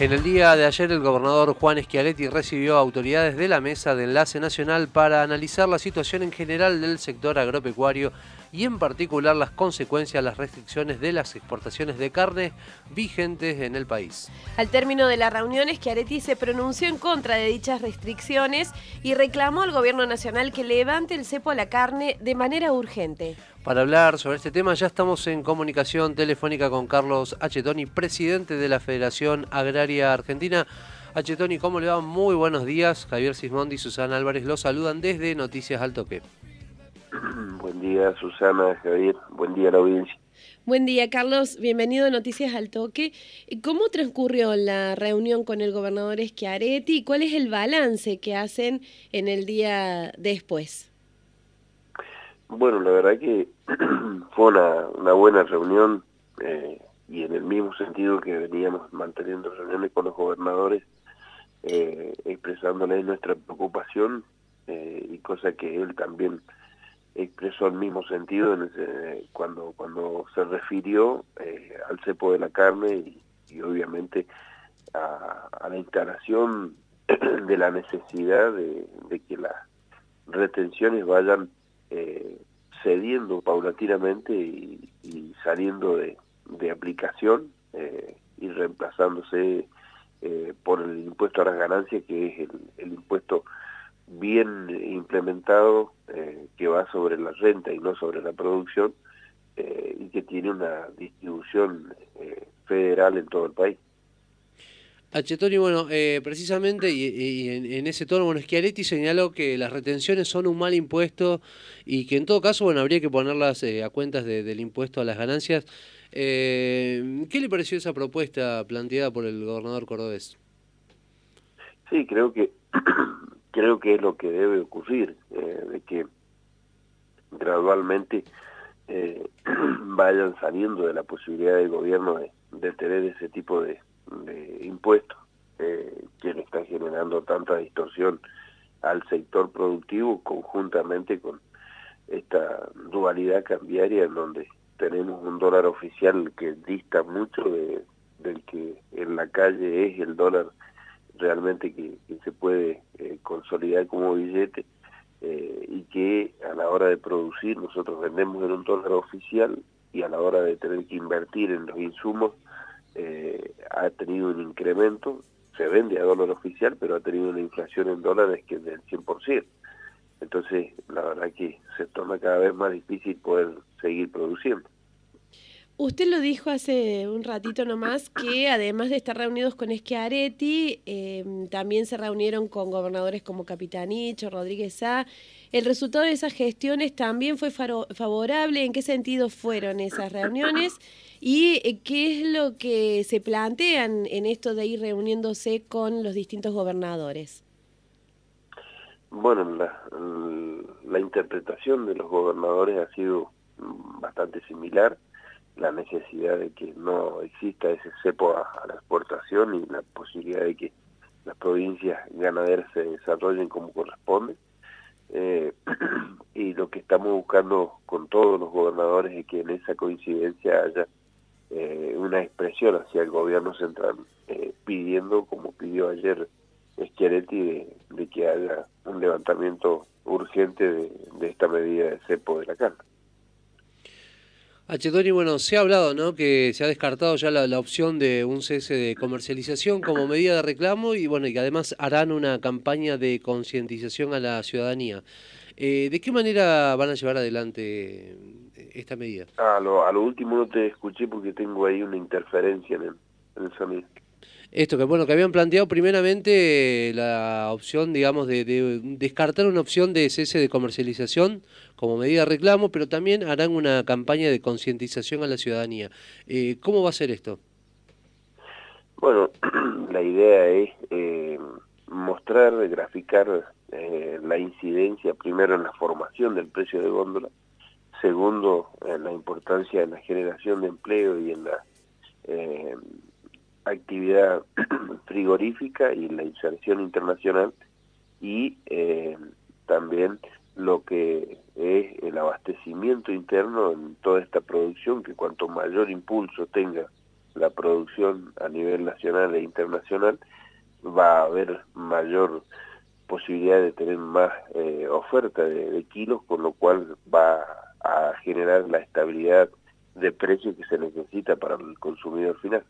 En el día de ayer el gobernador Juan Schiaretti recibió a autoridades de la Mesa de Enlace Nacional para analizar la situación en general del sector agropecuario y en particular las consecuencias de las restricciones de las exportaciones de carne vigentes en el país. Al término de la reunión, Schiaretti se pronunció en contra de dichas restricciones y reclamó al gobierno nacional que levante el cepo a la carne de manera urgente. Para hablar sobre este tema ya estamos en comunicación telefónica con Carlos Achetoni, presidente de la Federación Agraria Argentina. Achetoni, ¿cómo le va? Muy buenos días. Javier Sismondi y Susana Álvarez los saludan desde Noticias al Toque. Buen día, Susana, Javier. Buen día a la audiencia. Buen día, Carlos. Bienvenido a Noticias al Toque. ¿Cómo transcurrió la reunión con el gobernador Schiaretti y cuál es el balance que hacen en el día después? Bueno, la verdad que fue una, buena reunión eh, y en el mismo sentido que veníamos manteniendo reuniones con los gobernadores, eh, expresándoles nuestra preocupación eh, y cosa que él también expresó el mismo sentido en cuando cuando se refirió al cepo de la carne y, obviamente a, la instalación de la necesidad de que las retenciones vayan eh, cediendo paulatinamente y, saliendo de, aplicación eh, y reemplazándose eh, por el impuesto a las ganancias, que es el, impuesto bien implementado que va sobre la renta y no sobre la producción y que tiene una distribución federal en todo el país. Achetoni, bueno, eh, precisamente, y, en, ese tono, bueno, Schiaretti señaló que las retenciones son un mal impuesto y que en todo caso, bueno, habría que ponerlas eh, a cuentas del impuesto a las ganancias. Eh, ¿Qué le pareció esa propuesta planteada por el gobernador cordobés? Sí, creo que creo que es lo que debe ocurrir, de que gradualmente vayan saliendo de la posibilidad del gobierno de tener ese tipo de de impuestos eh, que le están generando tanta distorsión al sector productivo conjuntamente con esta dualidad cambiaria en donde tenemos un dólar oficial que dista mucho de, del que en la calle es el dólar realmente que, se puede eh, consolidar como billete eh, y que a la hora de producir nosotros vendemos en un dólar oficial y a la hora de tener que invertir en los insumos ha tenido un incremento, se vende a dólar oficial, pero ha tenido una inflación en dólares que es del 100%. Entonces, la verdad que se torna cada vez más difícil poder seguir produciendo. Usted lo dijo hace un ratito nomás que además de estar reunidos con Schiaretti, eh, también se reunieron con gobernadores como Capitanicho, Rodríguez A. ¿El resultado de esas gestiones también fue favorable? ¿En qué sentido fueron esas reuniones? ¿Y eh, qué es lo que se plantean en esto de ir reuniéndose con los distintos gobernadores? Bueno, la, la interpretación de los gobernadores ha sido bastante similar, la necesidad de que no exista ese cepo a, la exportación y la posibilidad de que las provincias ganaderas se desarrollen como corresponde. Eh, y lo que estamos buscando con todos los gobernadores es que en esa coincidencia haya eh, una expresión hacia el gobierno central eh, pidiendo, como pidió ayer Schiaretti, de, que haya un levantamiento urgente de, esta medida de cepo de la carne. H. bueno, se ha hablado, ¿no? Que se ha descartado ya la, opción de un cese de comercialización como medida de reclamo y bueno, y que además harán una campaña de concientización a la ciudadanía. Eh, ¿De qué manera van a llevar adelante esta medida? A lo, a lo último no te escuché porque tengo ahí una interferencia en el, sonido. Esto que bueno, que habían planteado primeramente la opción, digamos, de, descartar una opción de cese de comercialización como medida de reclamo, pero también harán una campaña de concientización a la ciudadanía. Eh, ¿Cómo va a ser esto? Bueno, la idea es eh, mostrar, graficar eh, la incidencia primero en la formación del precio de góndola, segundo, en la importancia de la generación de empleo y en la eh, actividad frigorífica y la inserción internacional y eh, también lo que es el abastecimiento interno en toda esta producción, que cuanto mayor impulso tenga la producción a nivel nacional e internacional, va a haber mayor posibilidad de tener más eh, oferta de, kilos, con lo cual va a generar la estabilidad de precio que se necesita para el consumidor final.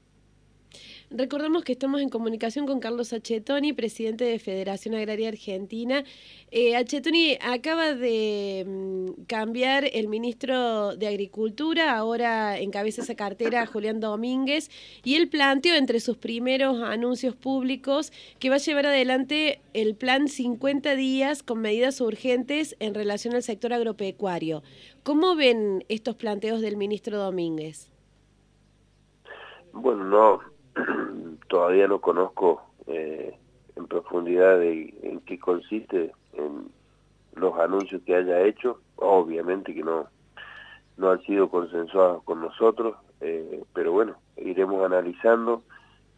Recordamos que estamos en comunicación con Carlos Achetoni, presidente de Federación Agraria Argentina. Eh, Achetoni acaba de mm, cambiar el ministro de Agricultura, ahora encabeza esa cartera Julián Domínguez, y él planteó entre sus primeros anuncios públicos que va a llevar adelante el plan 50 días con medidas urgentes en relación al sector agropecuario. ¿Cómo ven estos planteos del ministro Domínguez? Bueno, no, todavía no conozco eh, en profundidad en qué consiste en los anuncios que haya hecho. Obviamente que no, no han sido consensuados con nosotros, eh, pero bueno, iremos analizando.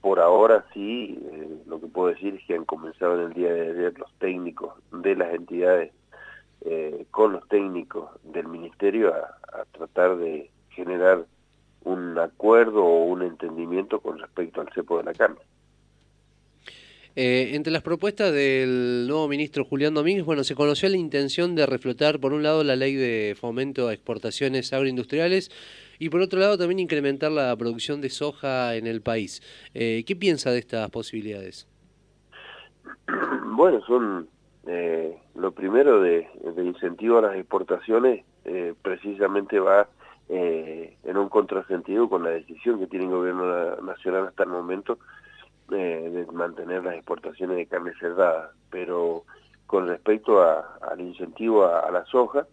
Por ahora sí, eh, lo que puedo decir es que han comenzado en el día de ayer los técnicos de las entidades con los técnicos del ministerio a tratar de generar un acuerdo o un entendimiento con respecto al cepo de la carne. Eh, entre las propuestas del nuevo ministro Julián Domínguez, bueno, se conoció la intención de reflotar, por un lado, la ley de fomento a exportaciones agroindustriales y por otro lado también incrementar la producción de soja en el país. Eh, ¿Qué piensa de estas posibilidades? Bueno, son eh, lo primero de, de, incentivo a las exportaciones, precisamente va eh, en un contrasentido con la decisión que tiene el gobierno nacional hasta el momento eh, de mantener las exportaciones de carne cerrada. Pero con respecto al incentivo a, la soja,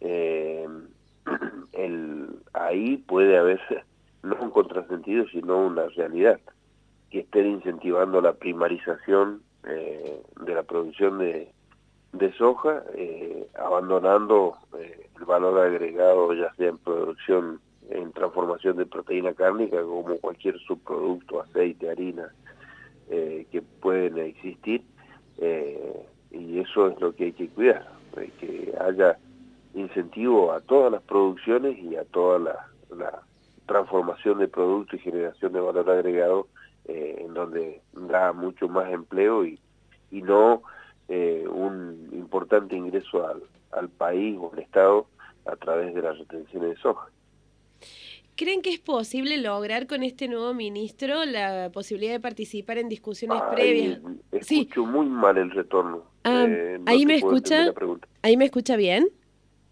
eh, ahí puede haber no un contrasentido, sino una realidad, que estén incentivando la primarización de la producción de, de soja, abandonando el valor agregado ya sea en producción, en transformación de proteína cárnica como cualquier subproducto, aceite, harina, eh, que pueden existir eh, y eso es lo que hay que cuidar, que haya incentivo a todas las producciones y a toda la, transformación de producto y generación de valor agregado eh, en donde da mucho más empleo y, y no un importante ingreso al, al país o al Estado a través de las retenciones de soja. ¿Creen que es posible lograr con este nuevo ministro la posibilidad de participar en discusiones previas? Escucho muy mal el retorno. Ah, eh, ahí me escucha. Ahí me escucha bien.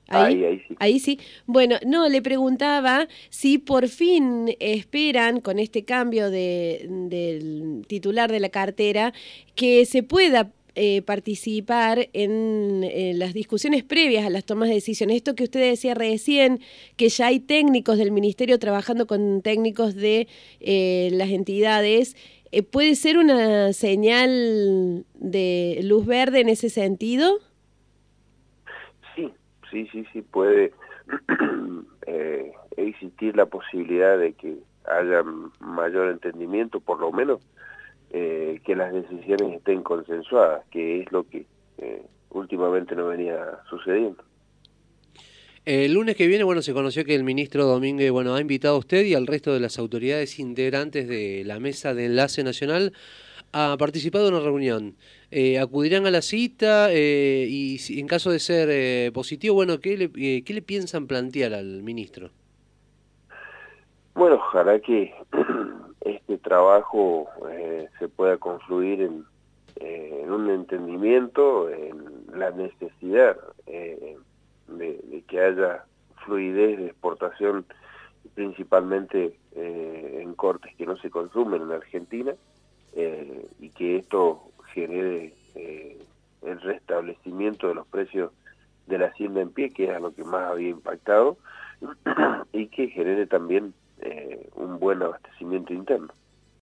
Ahí, ahí, sí. Ahí sí. Bueno, no, le preguntaba si por fin esperan, con este cambio de, del titular de la cartera, que se pueda eh, participar en, las discusiones previas a las tomas de decisiones. Esto que usted decía recién, que ya hay técnicos del Ministerio trabajando con técnicos de eh, las entidades, eh, ¿puede ser una señal de luz verde en ese sentido? Sí, sí, sí, sí, puede existir la posibilidad de que haya mayor entendimiento, por lo menos eh, que las decisiones estén consensuadas, que es lo que eh, últimamente no venía sucediendo. El lunes que viene, bueno, se conoció que el ministro Domínguez, bueno, ha invitado a usted y al resto de las autoridades integrantes de la Mesa de Enlace Nacional a participar de una reunión. Eh, ¿Acudirán a la cita y en caso de ser positivo, bueno, ¿qué le, ¿qué le piensan plantear al ministro? Bueno, ojalá que este trabajo eh, se pueda confluir en, eh, en, un entendimiento, en la necesidad eh, de, que haya fluidez de exportación principalmente en cortes que no se consumen en Argentina y que esto genere el restablecimiento de los precios de la hacienda en pie, que es a lo que más había impactado, y que genere también eh, un buen abastecimiento interno.